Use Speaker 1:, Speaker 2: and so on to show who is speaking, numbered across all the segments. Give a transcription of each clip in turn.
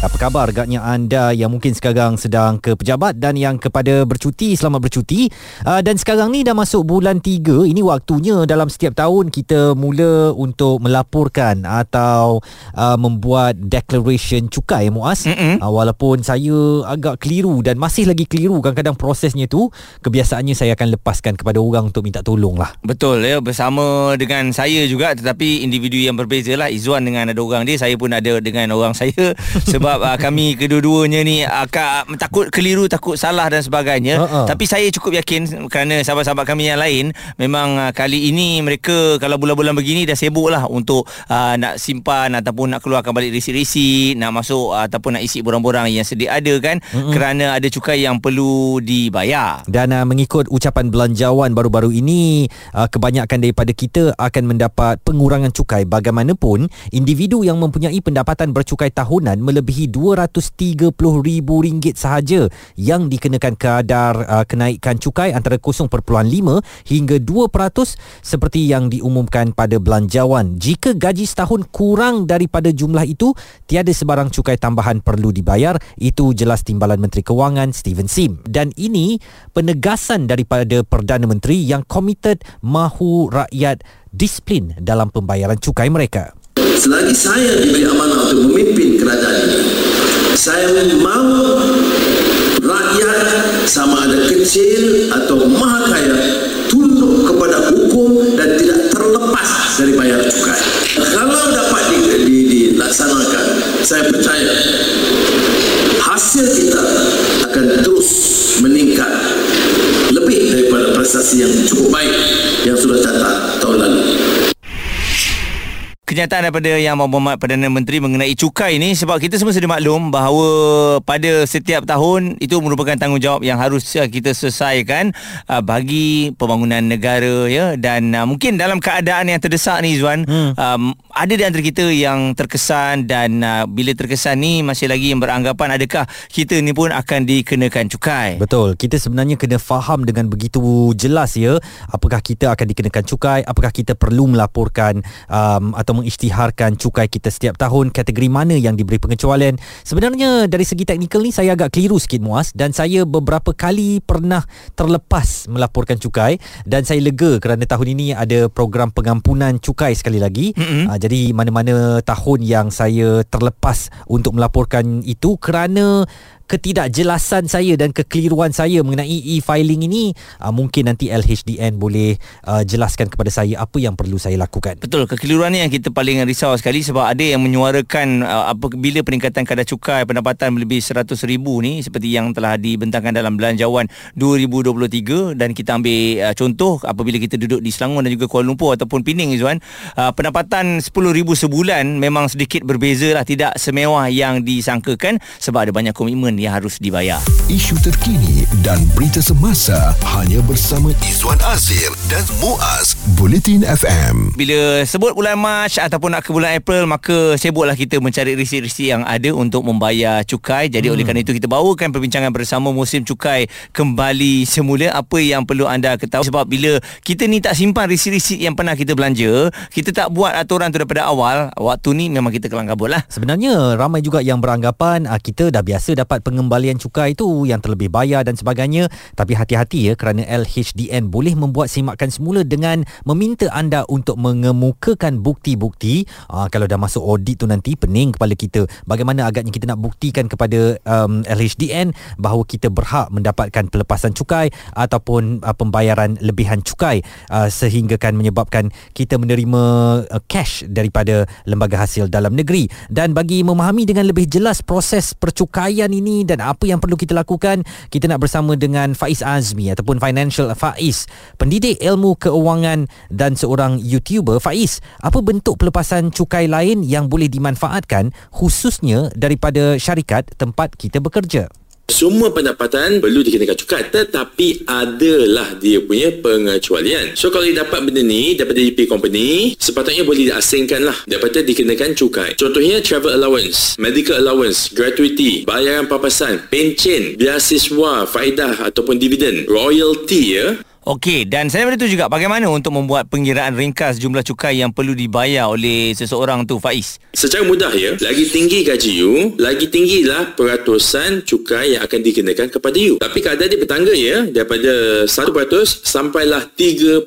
Speaker 1: Apa khabar agaknya anda yang mungkin sekarang sedang ke pejabat dan yang kepada bercuti selamat bercuti. Uh, dan sekarang ni dah masuk bulan 3 ini waktunya dalam setiap tahun kita mula untuk melaporkan atau uh, membuat declaration cukai Muaz. Uh, walaupun saya agak keliru dan masih lagi keliru kadang-kadang prosesnya tu kebiasaannya saya akan lepaskan kepada orang untuk minta tolong lah
Speaker 2: Betul ya bersama dengan saya juga tetapi individu yang berbeza lah. Izzuan dengan ada orang dia saya pun ada dengan orang saya. sebab sebab uh, kami kedua-duanya ni akan uh, takut keliru takut salah dan sebagainya uh-uh. tapi saya cukup yakin kerana sahabat-sahabat kami yang lain memang uh, kali ini mereka kalau bulan-bulan begini dah sibuk lah untuk uh, nak simpan ataupun nak keluarkan balik risi-risi nak masuk uh, ataupun nak isi borang-borang yang sedia ada kan uh-uh. kerana ada cukai yang perlu dibayar
Speaker 1: dan uh, mengikut ucapan belanjawan baru-baru ini uh, kebanyakan daripada kita akan mendapat pengurangan cukai bagaimanapun individu yang mempunyai pendapatan bercukai tahunan melebihi melebihi RM230,000 sahaja yang dikenakan kadar uh, kenaikan cukai antara 0.5 hingga 2% seperti yang diumumkan pada belanjawan. Jika gaji setahun kurang daripada jumlah itu, tiada sebarang cukai tambahan perlu dibayar. Itu jelas Timbalan Menteri Kewangan Steven Sim. Dan ini penegasan daripada Perdana Menteri yang komited mahu rakyat disiplin dalam pembayaran cukai mereka.
Speaker 3: Selagi saya diberi amanah untuk memimpin kerajaan ini, saya mahu rakyat sama ada kecil atau maha kaya tunduk kepada hukum dan tidak terlepas dari bayar cukai. Kalau dapat di, di, dilaksanakan, saya percaya hasil kita akan terus meningkat lebih daripada prestasi yang cukup baik yang sudah catat tahun lalu
Speaker 2: kenyataan daripada Yang Berhormat Perdana Menteri mengenai cukai ini sebab kita semua sudah maklum bahawa pada setiap tahun itu merupakan tanggungjawab yang harus uh, kita selesaikan uh, bagi pembangunan negara ya dan uh, mungkin dalam keadaan yang terdesak ni Zuan hmm. um, ada di antara kita yang terkesan dan uh, bila terkesan ni masih lagi yang beranggapan adakah kita ni pun akan dikenakan cukai?
Speaker 1: Betul. Kita sebenarnya kena faham dengan begitu jelas ya apakah kita akan dikenakan cukai apakah kita perlu melaporkan um, atau mengisytiharkan cukai kita setiap tahun kategori mana yang diberi pengecualian. Sebenarnya dari segi teknikal ni saya agak keliru sikit muas dan saya beberapa kali pernah terlepas melaporkan cukai dan saya lega kerana tahun ini ada program pengampunan cukai sekali lagi. Mm-hmm. uh, jadi mana-mana tahun yang saya terlepas untuk melaporkan itu kerana ketidakjelasan saya dan kekeliruan saya mengenai e-filing ini uh, mungkin nanti LHDN boleh uh, jelaskan kepada saya apa yang perlu saya lakukan.
Speaker 2: Betul, kekeliruan ni yang kita paling risau sekali sebab ada yang menyuarakan uh, apabila peningkatan kadar cukai pendapatan melebihi 100 ribu ni seperti yang telah dibentangkan dalam belanjawan 2023 dan kita ambil uh, contoh apabila kita duduk di Selangor dan juga Kuala Lumpur ataupun Pening Izwan uh, pendapatan 10 ribu sebulan memang sedikit berbeza lah tidak semewah yang disangkakan sebab ada banyak komitmen yang harus dibayar.
Speaker 4: Isu terkini dan berita semasa hanya bersama Izwan Azir dan Muaz Bulletin FM.
Speaker 2: Bila sebut bulan Mac ataupun nak ke bulan April maka sibuklah kita mencari risi-risi yang ada untuk membayar cukai. Jadi hmm. oleh kerana itu kita bawakan perbincangan bersama musim cukai kembali semula apa yang perlu anda ketahui sebab bila kita ni tak simpan risi-risi yang pernah kita belanja, kita tak buat aturan tu daripada awal, waktu ni memang kita kelang kabut lah.
Speaker 1: Sebenarnya ramai juga yang beranggapan ah, kita dah biasa dapat pengembalian cukai itu yang terlebih bayar dan sebagainya. Tapi hati-hati ya kerana LHDN boleh membuat simakan semula dengan meminta anda untuk mengemukakan bukti-bukti. Ah, kalau dah masuk audit tu nanti pening kepala kita. Bagaimana agaknya kita nak buktikan kepada um, LHDN bahawa kita berhak mendapatkan pelepasan cukai ataupun uh, pembayaran lebihan cukai uh, sehingga kan menyebabkan kita menerima uh, cash daripada lembaga hasil dalam negeri. Dan bagi memahami dengan lebih jelas proses percukaian ini dan apa yang perlu kita lakukan kita nak bersama dengan Faiz Azmi ataupun Financial Faiz pendidik ilmu keuangan dan seorang YouTuber. Faiz apa bentuk pelepasan cukai lain yang boleh dimanfaatkan khususnya daripada syarikat tempat kita bekerja
Speaker 5: Semua pendapatan perlu dikenakan cukai tetapi adalah dia punya pengecualian. So kalau dia dapat benda ni daripada DP company, sepatutnya boleh diasingkan lah daripada dikenakan cukai. Contohnya travel allowance, medical allowance, gratuity, bayaran papasan, pencen, biasiswa, faedah ataupun dividen, royalty ya.
Speaker 2: Okey, dan saya itu juga bagaimana untuk membuat pengiraan ringkas jumlah cukai yang perlu dibayar oleh seseorang tu Faiz?
Speaker 5: Secara mudah ya, lagi tinggi gaji you, lagi tinggilah peratusan cukai yang akan dikenakan kepada you. Tapi kadang dia bertangga ya, daripada 1% sampailah 30%.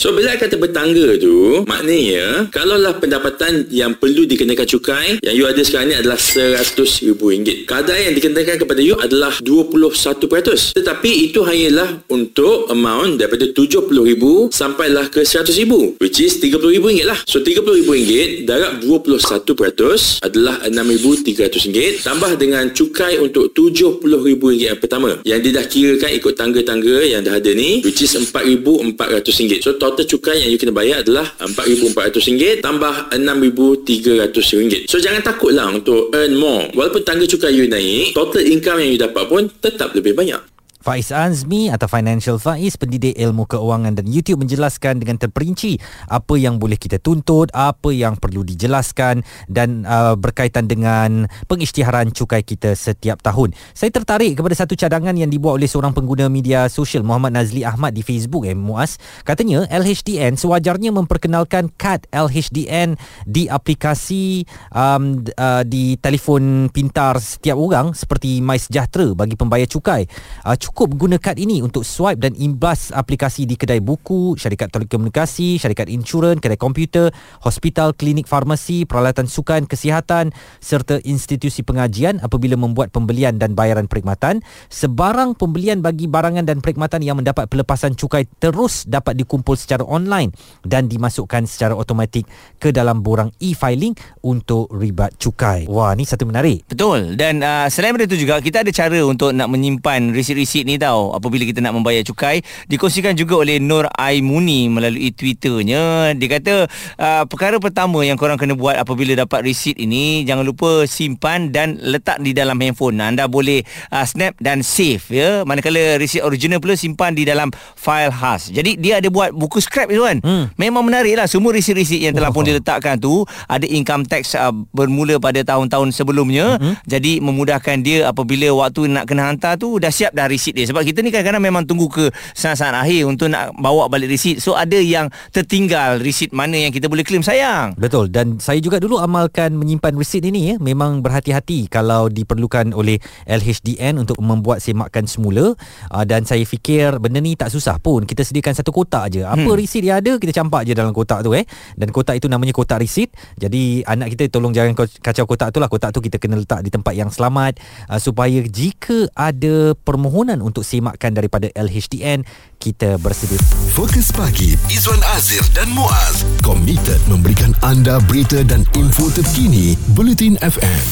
Speaker 5: So bila kata bertangga tu, maknanya kalaulah pendapatan yang perlu dikenakan cukai yang you ada sekarang ni adalah RM100,000. Kadar yang dikenakan kepada you adalah 21%. Tetapi itu hanyalah untuk amount daripada RM70,000 sampailah ke RM100,000 which is RM30,000 lah. So RM30,000 darab 21% adalah RM6,300 tambah dengan cukai untuk RM70,000 yang pertama yang dia dah kirakan ikut tangga-tangga yang dah ada ni which is RM4,400. So total cukai yang you kena bayar adalah RM4,400 tambah RM6,300. So jangan takutlah untuk earn more. Walaupun tangga cukai you naik, total income yang you dapat pun tetap lebih banyak.
Speaker 1: Faiz Azmi atau Financial Faiz pendidik ilmu keuangan dan YouTube menjelaskan dengan terperinci apa yang boleh kita tuntut, apa yang perlu dijelaskan dan uh, berkaitan dengan pengisytiharan cukai kita setiap tahun. Saya tertarik kepada satu cadangan yang dibuat oleh seorang pengguna media sosial Muhammad Nazli Ahmad di Facebook eh Muaz. Katanya LHDN sewajarnya memperkenalkan kad LHDN di aplikasi um, uh, di telefon pintar setiap orang seperti MySejahtera bagi pembayar cukai. Uh, cukup guna kad ini untuk swipe dan imbas aplikasi di kedai buku, syarikat telekomunikasi, syarikat insurans, kedai komputer, hospital, klinik farmasi, peralatan sukan, kesihatan serta institusi pengajian apabila membuat pembelian dan bayaran perkhidmatan. Sebarang pembelian bagi barangan dan perkhidmatan yang mendapat pelepasan cukai terus dapat dikumpul secara online dan dimasukkan secara automatik ke dalam borang e-filing untuk ribat cukai. Wah, ni satu menarik.
Speaker 2: Betul. Dan uh, selain daripada itu juga kita ada cara untuk nak menyimpan resit-resit ringgit ni tau apabila kita nak membayar cukai dikongsikan juga oleh Nur Aimuni melalui Twitternya dia kata uh, perkara pertama yang korang kena buat apabila dapat resit ini jangan lupa simpan dan letak di dalam handphone anda boleh uh, snap dan save ya manakala resit original pula simpan di dalam file khas jadi dia ada buat buku scrap itu kan hmm. memang menarik lah semua resit-resit yang telah oh. pun diletakkan tu ada income tax uh, bermula pada tahun-tahun sebelumnya hmm. jadi memudahkan dia apabila waktu nak kena hantar tu dah siap dah resit resit dia. Sebab kita ni kadang-kadang memang tunggu ke saat-saat akhir untuk nak bawa balik resit so ada yang tertinggal resit mana yang kita boleh claim sayang?
Speaker 1: Betul. Dan saya juga dulu amalkan menyimpan resit ini ya. Memang berhati-hati kalau diperlukan oleh LHDN untuk membuat semakan semula. Uh, dan saya fikir benda ni tak susah pun. Kita sediakan satu kotak aje. Apa hmm. resit yang ada kita campak je dalam kotak tu eh. Dan kotak itu namanya kotak resit jadi anak kita tolong jangan kacau kotak tu lah. Kotak tu kita kena letak di tempat yang selamat. Uh, supaya jika ada permohonan untuk semakkan daripada LHDN kita bersedia.
Speaker 4: Fokus pagi Izwan Azir dan Muaz. Komited memberikan anda berita dan info terkini Bulletin FM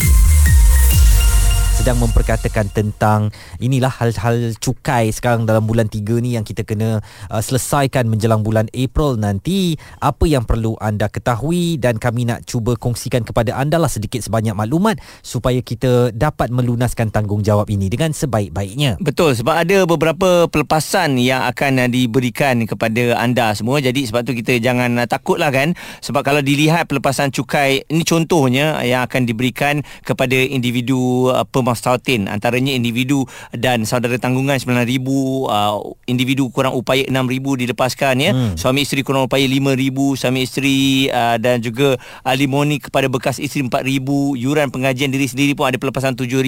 Speaker 1: sedang memperkatakan tentang inilah hal-hal cukai sekarang dalam bulan 3 ni yang kita kena uh, selesaikan menjelang bulan April nanti. Apa yang perlu anda ketahui dan kami nak cuba kongsikan kepada anda lah sedikit sebanyak maklumat supaya kita dapat melunaskan tanggungjawab ini dengan sebaik-baiknya.
Speaker 2: Betul sebab ada beberapa pelepasan yang akan uh, diberikan kepada anda semua. Jadi sebab tu kita jangan uh, takutlah kan? Sebab kalau dilihat pelepasan cukai ini contohnya yang akan diberikan kepada individu uh, Mastautin antaranya individu dan saudara tanggungan 9000 uh, individu kurang upaya 6000 dilepaskan ya hmm. suami isteri kurang upaya 5000 suami isteri uh, dan juga alimoni kepada bekas isteri 4000 yuran pengajian diri sendiri pun ada pelepasan 7000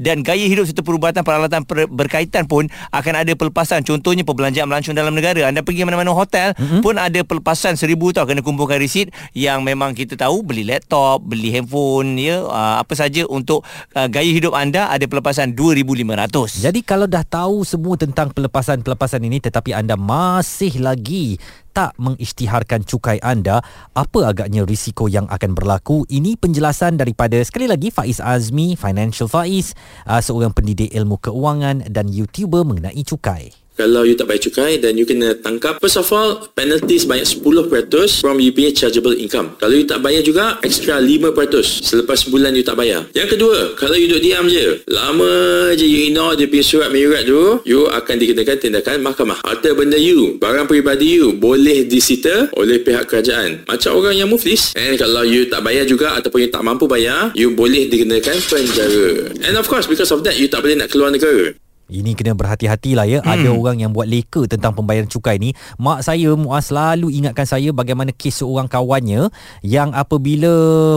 Speaker 2: dan gaya hidup serta perubatan peralatan per- berkaitan pun akan ada pelepasan contohnya perbelanjaan melancong dalam negara anda pergi mana-mana hotel hmm. pun ada pelepasan 1000 tau kena kumpulkan resit yang memang kita tahu beli laptop beli handphone ya uh, apa saja untuk uh, gaya hidup anda ada pelepasan 2500.
Speaker 1: Jadi kalau dah tahu semua tentang pelepasan-pelepasan ini tetapi anda masih lagi tak mengisytiharkan cukai anda, apa agaknya risiko yang akan berlaku? Ini penjelasan daripada sekali lagi Faiz Azmi, Financial Faiz, uh, seorang pendidik ilmu keuangan dan YouTuber mengenai cukai.
Speaker 5: Kalau you tak bayar cukai dan you kena tangkap. First of all penalty sebanyak 10% from you punya chargeable income. Kalau you tak bayar juga extra 5% selepas sebulan you tak bayar. Yang kedua kalau you duduk diam je lama je you ignore dia punya surat menyurat tu you akan dikenakan tindakan mahkamah. Harta benda you barang peribadi you boleh disita oleh pihak kerajaan. Macam orang yang muflis. And kalau you tak bayar juga ataupun you tak mampu bayar you boleh dikenakan penjara. And of course because of that you tak boleh nak keluar negara
Speaker 1: Ini kena berhati-hati lah ya. Hmm. Ada orang yang buat leka tentang pembayaran cukai ni. Mak saya Muaz selalu ingatkan saya bagaimana kes seorang kawannya yang apabila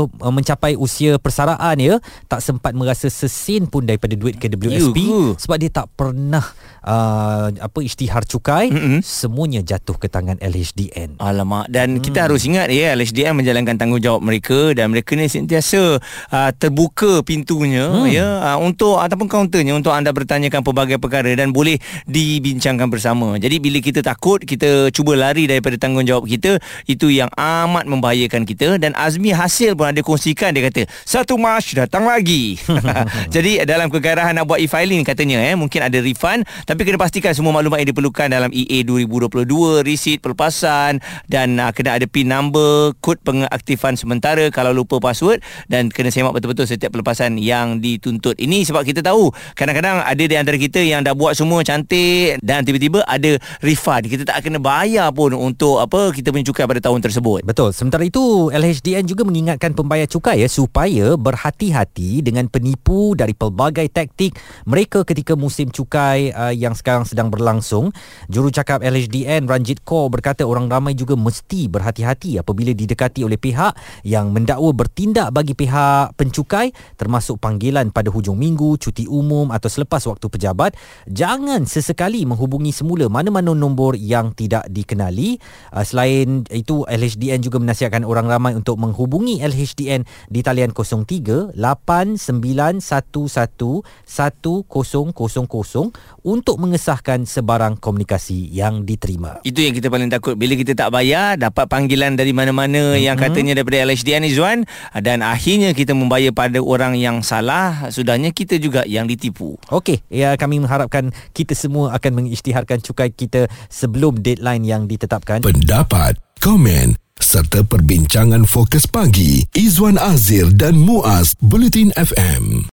Speaker 1: uh, mencapai usia persaraan ya tak sempat merasa sesin pun daripada duit KWSP
Speaker 2: You.
Speaker 1: sebab dia tak pernah uh, apa isytihar cukai mm-hmm. semuanya jatuh ke tangan LHDN.
Speaker 2: Alamak dan hmm. kita harus ingat ya LHDN menjalankan tanggungjawab mereka dan mereka ni sentiasa uh, terbuka pintunya hmm. ya uh, untuk ataupun kaunternya untuk anda bertanyakan pelbagai perkara dan boleh dibincangkan bersama. Jadi bila kita takut kita cuba lari daripada tanggungjawab kita itu yang amat membahayakan kita dan Azmi Hasil pun ada kongsikan dia kata satu Mac datang lagi. Jadi dalam kegarahan nak buat e-filing katanya eh mungkin ada refund tapi kena pastikan semua maklumat yang diperlukan dalam EA 2022 resit pelepasan dan uh, kena ada PIN number kod pengaktifan sementara kalau lupa password dan kena semak betul-betul setiap pelepasan yang dituntut ini sebab kita tahu kadang-kadang ada di antara kita yang dah buat semua cantik dan tiba-tiba ada refund kita tak kena bayar pun untuk apa kita punya cukai pada tahun tersebut
Speaker 1: Betul. Sementara itu LHDN juga mengingatkan pembayar cukai ya supaya berhati-hati dengan penipu dari pelbagai taktik mereka ketika musim cukai uh, yang sekarang sedang berlangsung. Jurucakap LHDN Ranjit Kaur berkata orang ramai juga mesti berhati-hati apabila didekati oleh pihak yang mendakwa bertindak bagi pihak pencukai termasuk panggilan pada hujung minggu, cuti umum atau selepas waktu pejabat. Jangan sesekali menghubungi semula mana-mana nombor yang tidak dikenali. Uh, selain itu LHDN juga menasihatkan orang ramai untuk menghubungi LHDN di talian 03 8911 1000 untuk mengesahkan sebarang komunikasi yang diterima.
Speaker 2: Itu yang kita paling takut Bila kita tak bayar Dapat panggilan dari mana-mana mm-hmm. Yang katanya daripada LHDN Izzuan Dan akhirnya kita membayar pada orang yang salah Sudahnya kita juga yang ditipu
Speaker 1: Okey, ya kami mengharapkan kita semua akan mengisytiharkan cukai kita sebelum deadline yang ditetapkan.
Speaker 4: Pendapat, komen serta perbincangan fokus pagi Izwan Azir dan Muaz Bulletin FM.